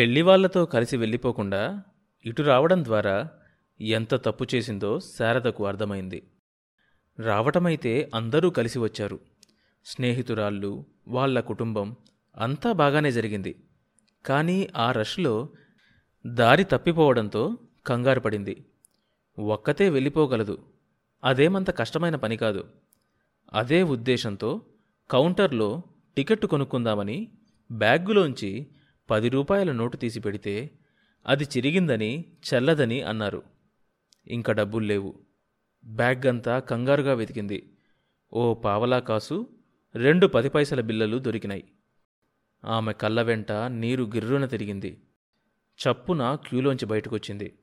పెళ్ళివాళ్ళతో కలిసి వెళ్ళిపోకుండా ఇటు రావడం ద్వారా ఎంత తప్పు చేసిందో శారదకు అర్థమైంది. రావటమైతే అందరూ కలిసి వచ్చారు. స్నేహితురాళ్ళు వాళ్ళ కుటుంబం అంతా బాగానే జరిగింది. కానీ ఆ రష్లో దారి తప్పిపోవడంతో కంగారు పడింది. ఒక్కతే వెళ్ళిపోగలదు. అదేమంత కష్టమైన పని కాదు. అదే ఉద్దేశంతో కౌంటర్లో టికెట్ కొనుక్కుందామని బ్యాగ్లోంచి పది రూపాయల నోటు తీసి పెడితే అది చిరిగిందని చెల్లదని అన్నారు. ఇంకా డబ్బులు లేవు. బ్యాగ్ అంతా కంగారుగా వెతికింది. ఓ పావలా కాసు రెండు పది పైసల బిల్లలు దొరికినాయి. ఆమె కళ్ళ వెంట నీరు గిర్రున తిరిగింది. చప్పున క్యూలోంచి బయటకొచ్చింది.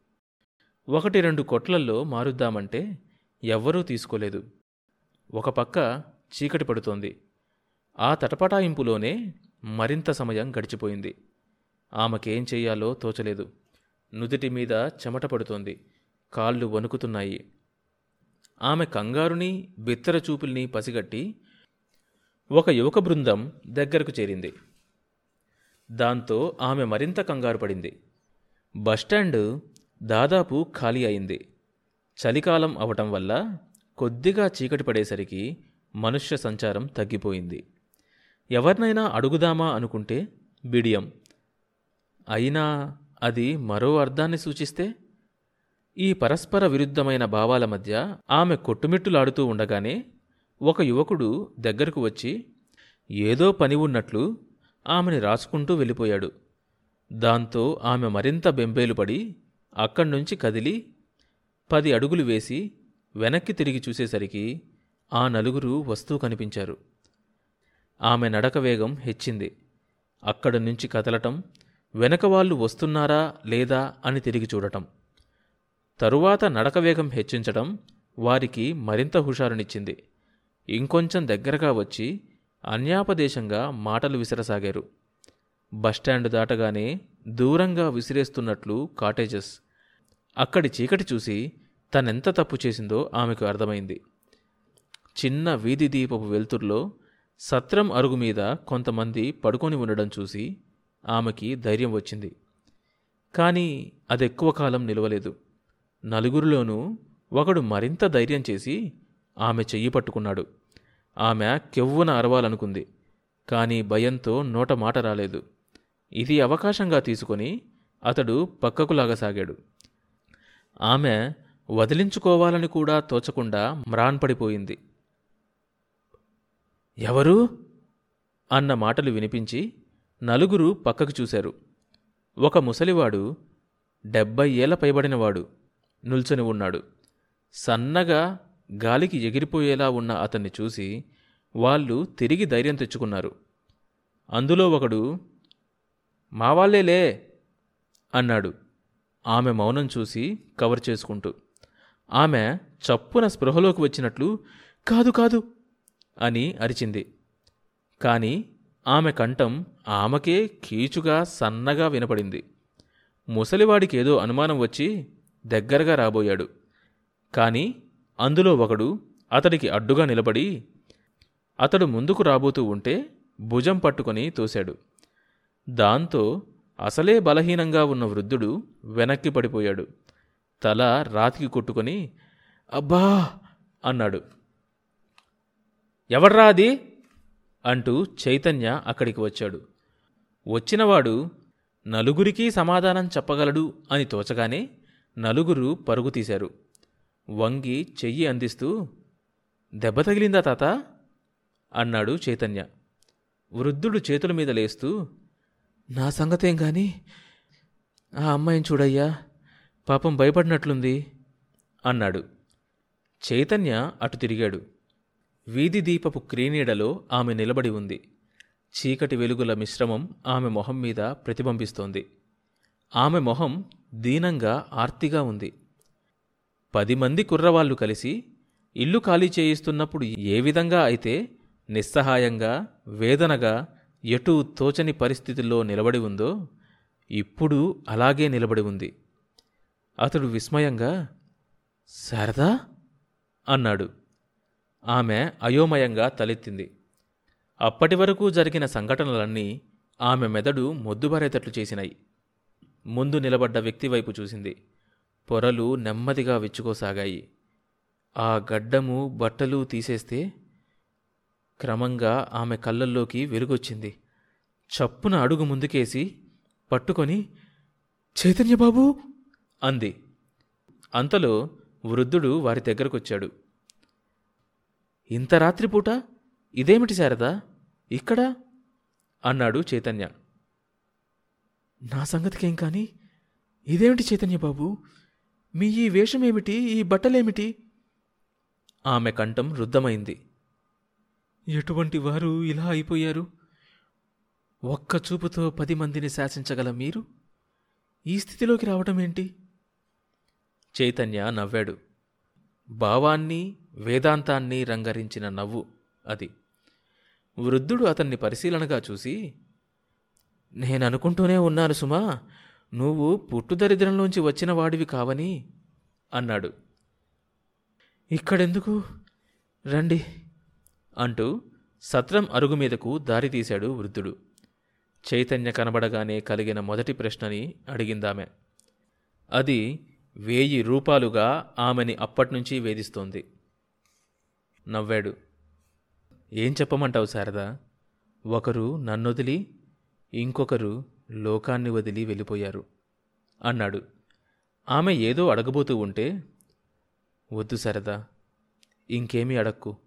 ఒకటి రెండు కొట్లల్లో మారుద్దామంటే ఎవ్వరూ తీసుకోలేదు. ఒక పక్క చీకటి పడుతోంది. ఆ తటపటాయింపులోనే మరింత సమయం గడిచిపోయింది. ఆమెకేం చెయ్యాలో తోచలేదు. నుదుటి మీద చెమట పడుతోంది. కాళ్ళు వణుకుతున్నాయి. ఆమె కంగారుని బిత్తర చూపుల్ని పసిగట్టి ఒక యువక బృందం దగ్గరకు చేరింది. దాంతో ఆమె మరింత కంగారు పడింది. బస్టాండ్ దాదాపు ఖాళీ అయింది. చలికాలం అవటం వల్ల కొద్దిగా చీకటి పడేసరికి మనుష్య సంచారం తగ్గిపోయింది. ఎవరినైనా అడుగుదామా అనుకుంటే బిడియం అయినా అది మరో అర్థాన్ని సూచిస్తే? ఈ పరస్పర విరుద్ధమైన భావాల మధ్య ఆమె కొట్టుమిట్టులాడుతూ ఉండగానే ఒక యువకుడు దగ్గరకు వచ్చి ఏదో పని ఉన్నట్లు ఆమెని రాసుకుంటూ వెళ్ళిపోయాడు. దాంతో ఆమె మరింత బెంబేలుపడి అక్కడ్నుంచి కదిలి పది అడుగులు వేసి వెనక్కి తిరిగి చూసేసరికి ఆ నలుగురు వస్తూ కనిపించారు. ఆమె నడక వేగం హెచ్చింది. అక్కడి నుంచి కదలటం వెనక వాళ్ళు వస్తున్నారా లేదా అని తిరిగి చూడటం. తరువాత నడక వేగం హెచ్చించడం వారికి మరింత హుషారునిచ్చింది. ఇంకొంచెం దగ్గరగా వచ్చి అన్యాపదేశంగా మాటలు విసరసాగారు. బస్టాండ్ దాటగానే దూరంగా విసిరేస్తున్నట్లు కాటేజెస్ అక్కడి చీకటి చూసి తనెంత తప్పు చేసిందో ఆమెకు అర్థమైంది. చిన్న వీధి దీపపు వెలుతుర్లో సత్రం అరుగు మీద కొంతమంది పడుకొని ఉండడం చూసి ఆమెకి ధైర్యం వచ్చింది. కానీ అదెక్కువ కాలం నిలవలేదు. నలుగురిలోనూ ఒకడు మరింత ధైర్యం చేసి ఆమె చెయ్యి పట్టుకున్నాడు. ఆమె కెవ్వున అరవాలనుకుంది. కానీ భయంతో నోట మాట రాలేదు. ఇది అవకాశంగా తీసుకొని అతడు పక్కకు లాగసాగాడు. ఆమె వదిలించుకోవాలని కూడా తోచకుండా మ్రాన్పడిపోయింది. ఎవరు? అన్న మాటలు వినిపించి నలుగురు పక్కకు చూశారు. ఒక ముసలివాడు డెబ్బై ఏళ్ళ పైబడినవాడు నిల్చొని ఉన్నాడు. సన్నగా గాలికి ఎగిరిపోయేలా ఉన్న అతన్ని చూసి వాళ్ళు తిరిగి ధైర్యం తెచ్చుకున్నారు. అందులో ఒకడు మావాళ్ళేలే అన్నాడు. ఆమె మౌనం చూసి కవర్ చేసుకుంటూ ఆమె చప్పున స్పృహలోకి వచ్చినట్లు కాదు కాదు అని అరిచింది. కానీ ఆమె కంఠం ఆమెకే కీచుగా సన్నగా వినపడింది. ముసలివాడికేదో అనుమానం వచ్చి దగ్గరగా రాబోయాడు. కాని అందులో ఒకడు అతడికి అడ్డుగా నిలబడి అతడు ముందుకు రాబోతూ ఉంటే భుజం పట్టుకొని తోశాడు. దాంతో అసలే బలహీనంగా ఉన్న వృద్ధుడు వెనక్కి పడిపోయాడు. తల రాతికి కొట్టుకొని అబ్బా అన్నాడు. ఎవడ్రా అది? అంటూ చైతన్య అక్కడికి వచ్చాడు. వచ్చినవాడు నలుగురికి సమాధానం చెప్పగలడు అని తోచగానే నలుగురు పరుగు తీశారు. వంగి చెయ్యి అందిస్తూ దెబ్బ తగిలిందా తాత? అన్నాడు చైతన్య. వృద్ధుడు చేతుల మీద లేస్తూ నా సంగతేం గాని? ఆ అమ్మాయిని చూడయ్యా పాపం భయపడినట్లుంది అన్నాడు. చైతన్య అటు తిరిగాడు. వీధి దీపపు క్రీనీడలో ఆమె నిలబడి ఉంది. చీకటి వెలుగుల మిశ్రమం ఆమె మొహం మీద ప్రతిబింబిస్తోంది. ఆమె మొహం దీనంగా ఆర్తిగా ఉంది. పది మంది కుర్రవాళ్ళు కలిసి ఇల్లు ఖాళీ చేయిస్తున్నప్పుడు ఏ విధంగా అయితే నిస్సహాయంగా వేదనగా ఎటూ తోచని పరిస్థితుల్లో నిలబడి ఉందో ఇప్పుడు అలాగే నిలబడి ఉంది. అతడు విస్మయంగా శారదా? అన్నాడు. ఆమె అయోమయంగా తలెత్తింది. అప్పటి వరకు జరిగిన సంఘటనలన్నీ ఆమె మెదడు మొద్దుబారేటట్లు చేసినాయి. ముందు నిలబడ్డ వ్యక్తి వైపు చూసింది. పొరలు నెమ్మదిగా విచ్చుకోసాగాయి. ఆ గడ్డము బట్టలు తీసేస్తే క్రమంగా ఆమె కళ్ళల్లోకి వెలుగొచ్చింది చప్పున అడుగు ముందుకేసి పట్టుకొని చైతన్యబాబు అంది. అంతలో వృద్ధుడు వారి దగ్గరకొచ్చాడు. ఇంత రాత్రిపూట ఇదేమిటి శారదా? ఇక్కడ? అన్నాడు చైతన్య. నా సంగతికేం కాని? ఇదేమిటి చైతన్య బాబు? మీ ఈ వేషమేమిటి? ఈ బట్టలేమిటి? ఆమె కంఠం రుద్ధమైంది. ఎటువంటి వారు ఇలా అయిపోయారు? ఒక్క చూపుతో పది మందిని శాసించగల మీరు? ఈ స్థితిలోకి రావటం ఏంటి చైతన్య నవ్వాడు. భావాన్ని వేదాంతాన్ని రంగరించిన నవ్వు అది. వృద్ధుడు అతన్ని పరిశీలనగా చూసి నేననుకుంటూనే ఉన్నాను సుమా నువ్వు పుట్టుదరిద్రంలోంచి వచ్చిన వాడివి కావని అన్నాడు. ఇక్కడెందుకు? రండి అంటూ సత్రం అరుగు మీదకు దారి తీశాడు వృద్ధుడు. చైతన్య కనబడగానే కలిగిన మొదటి ప్రశ్నని అడిగిందామె. అది వేయి రూపాలుగా ఆమెని అప్పట్నుంచి వేధిస్తోంది. నవ్వాడు. ఏం చెప్పమంటావు శారదా? ఒకరు నన్నొదిలి ఇంకొకరు లోకాన్ని వదిలి వెళ్ళిపోయారు అన్నాడు. ఆమె ఏదో అడగబోతూ ఉంటే వద్దు శారదా ఇంకేమీ అడక్కు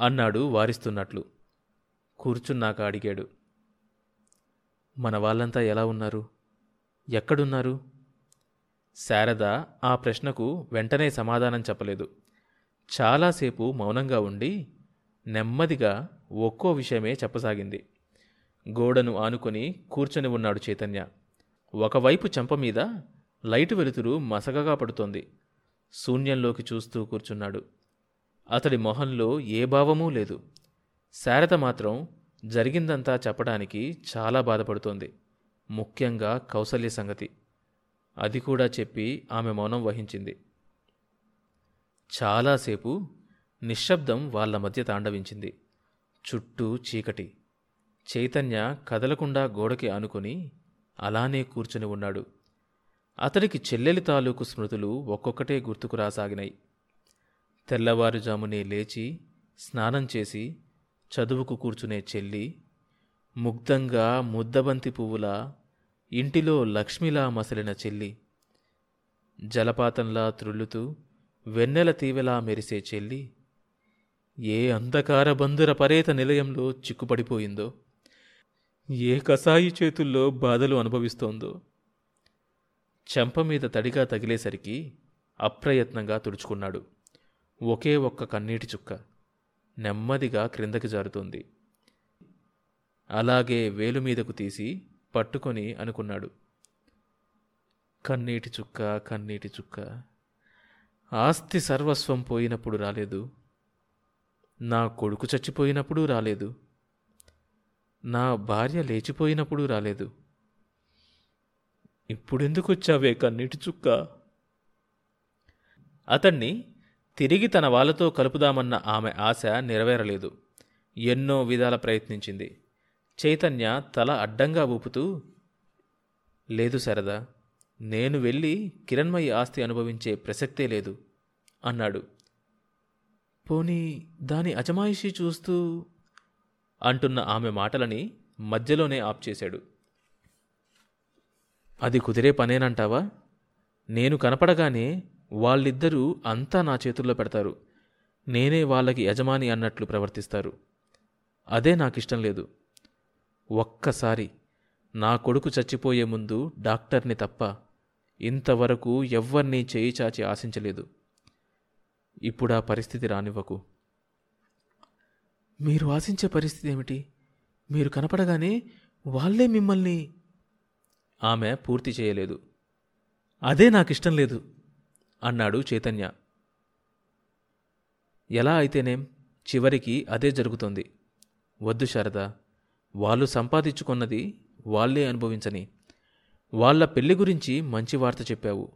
అన్నాడు వారిస్తున్నట్లు. కూర్చున్నాక అడిగాడు. మన వాళ్ళంతా ఎలా ఉన్నారు? ఎక్కడున్నారు? శారద ఆ ప్రశ్నకు వెంటనే సమాధానం చెప్పలేదు. చాలాసేపు మౌనంగా ఉండి నెమ్మదిగా ఒక్కో విషయమే చెప్పసాగింది. గోడను ఆనుకొని కూర్చొని ఉన్నాడు చైతన్య. ఒకవైపు చెంప మీద లైటు వెలుతురు మసగగా పడుతోంది. శూన్యంలోకి చూస్తూ కూర్చున్నాడు. అతడి మొహంలో ఏ భావమూ లేదు. శారద మాత్రం జరిగిందంతా చెప్పడానికి చాలా బాధపడుతోంది. ముఖ్యంగా కౌసల్య సంగతి. అది కూడా చెప్పి ఆమె మౌనం వహించింది. చాలాసేపు నిశ్శబ్దం వాళ్ళ మధ్య తాండవించింది. చుట్టూ చీకటి. చైతన్య కదలకుండా గోడకి ఆనుకొని అలానే కూర్చుని ఉన్నాడు. అతడికి చెల్లెలి తాలూకు స్మృతులు ఒక్కొక్కటే గుర్తుకు రాసాగినాయి. తెల్లవారుజామునే లేచి స్నానం చేసి చదువుకు కూర్చునే చెల్లి ముగ్ధంగా ముద్దబంతి పువ్వులా ఇంటిలో లక్ష్మిలా మసలిన చెల్లి జలపాతంలా త్రుళ్ళుతూ వెన్నెల తీవెలా మెరిసే చెల్లి ఏ అంధకార బంధుర పరేత నిలయంలో చిక్కుపడిపోయిందో ఏ కసాయి చేతుల్లో బాధలు అనుభవిస్తోందో. చెంప మీద తడిగా తగిలేసరికి అప్రయత్నంగా తుడుచుకున్నాడు. ఒకే ఒక్క కన్నీటి చుక్క నెమ్మదిగా క్రిందకి జారుతోంది. అలాగే వేలు మీదకు తీసి పట్టుకొని అనుకున్నాడు. కన్నీటి చుక్క కన్నీటి చుక్క. ఆస్తి సర్వస్వం పోయినప్పుడు రాలేదు. నా కొడుకు చచ్చిపోయినప్పుడు రాలేదు. నా భార్య లేచిపోయినప్పుడు రాలేదు. ఇప్పుడెందుకు వచ్చావే కన్నీటి చుక్క? అతన్ని తిరిగి తన వాళ్ళతో కలుపుదామన్న ఆమె ఆశ నెరవేరలేదు. ఎన్నో విధాల ప్రయత్నించింది. చైతన్య తల అడ్డంగా ఊపుతూ లేదు శరదా నేను వెళ్ళి కిరణ్మయి ఆస్తి అనుభవించే ప్రసక్తే లేదు అన్నాడు. పోనీ దాని అజమాయిషి చూస్తూ అంటున్న ఆమె మాటలని మధ్యలోనే ఆప్ చేశాడు. అది కుదిరే పనేనంటావా? నేను కనపడగానే వాళ్ళిద్దరూ అంతా నా చేతుల్లో పెడతారు. నేనే వాళ్ళకి యజమాని అన్నట్లు ప్రవర్తిస్తారు. అదే నాకిష్టం లేదు. ఒక్కసారి నా కొడుకు చచ్చిపోయే ముందు డాక్టర్ని తప్ప ఇంతవరకు ఎవ్వర్నీ చేయి చాచి ఆశించలేదు. ఇప్పుడు ఆ పరిస్థితి రానివ్వకు. మీరు ఆశించే పరిస్థితి ఏమిటి? మీరు కనపడగానే వాళ్ళే మిమ్మల్ని ఆమె పూర్తి చేయలేదు. అదే నాకిష్టం లేదు అన్నాడు చైతన్య. ఎలా అయితేనేం చివరికి అదే జరుగుతుంది. వద్దు శారద వాళ్ళు సంపాదించుకున్నది వాళ్ళే అనుభవించని వాళ్ళ పెళ్ళి గురించి మంచి వార్త చెప్పావు.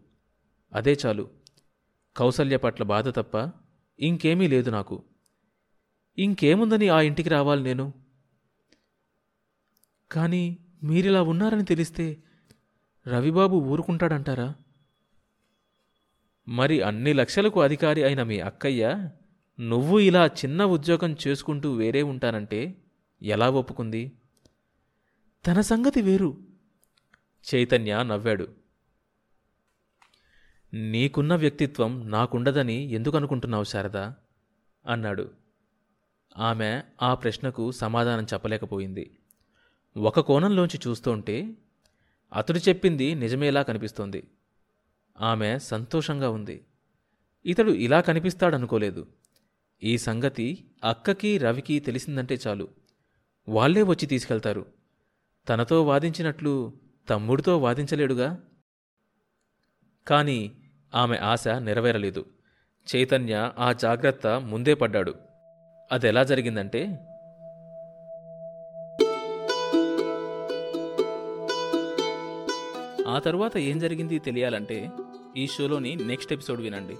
అదే చాలు. కౌసల్య పట్ల బాధ తప్ప ఇంకేమీ లేదు నాకు. ఇంకేముందని ఆ ఇంటికి రావాలి నేను? కానీ మీరిలా ఉన్నారని తెలిస్తే రవిబాబు ఊరుకుంటాడంటారా? మరి అన్ని లక్షలకు అధికారి అయిన మీ అక్కయ్య నువ్వు ఇలా చిన్న ఉద్యోగం చేసుకుంటూ వేరే ఉంటానంటే ఎలా ఒప్పుకుంది? తన సంగతి వేరు. చైతన్య నవ్వాడు. నీకున్న వ్యక్తిత్వం నాకుండదని ఎందుకు అనుకుంటున్నావు శారదా? అన్నాడు. ఆమె ఆ ప్రశ్నకు సమాధానం చెప్పలేకపోయింది. ఒక కోణంలోంచి చూస్తుంటే అతడు చెప్పింది నిజమేలా కనిపిస్తోంది. ఆమె సంతోషంగా ఉంది. ఇతడు ఇలా కనిపిస్తాడనుకోలేదు. ఈ సంగతి అక్కకి రవికి తెలిసిందంటే చాలు. వాళ్ళే వచ్చి తీసుకెళ్తారు. తనతో వాదించినట్లు తమ్ముడితో వాదించలేడుగా? కాని ఆమె ఆశ నెరవేరలేదు. చైతన్య ఆ జాగ్రత్త ముందే పడ్డాడు. అదెలా జరిగిందంటే? ఆ తరువాత ఏం జరిగింది తెలియాలంటే ఈ షోలోని నెక్స్ట్ ఎపిసోడ్ వినండి.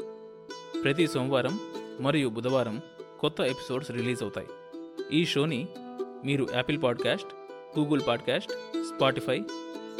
ప్రతి సోమవారం మరియు బుధవారం కొత్త ఎపిసోడ్స్ రిలీజ్ అవుతాయి. ఈ షోని మీరు Apple podcast Google podcast Spotify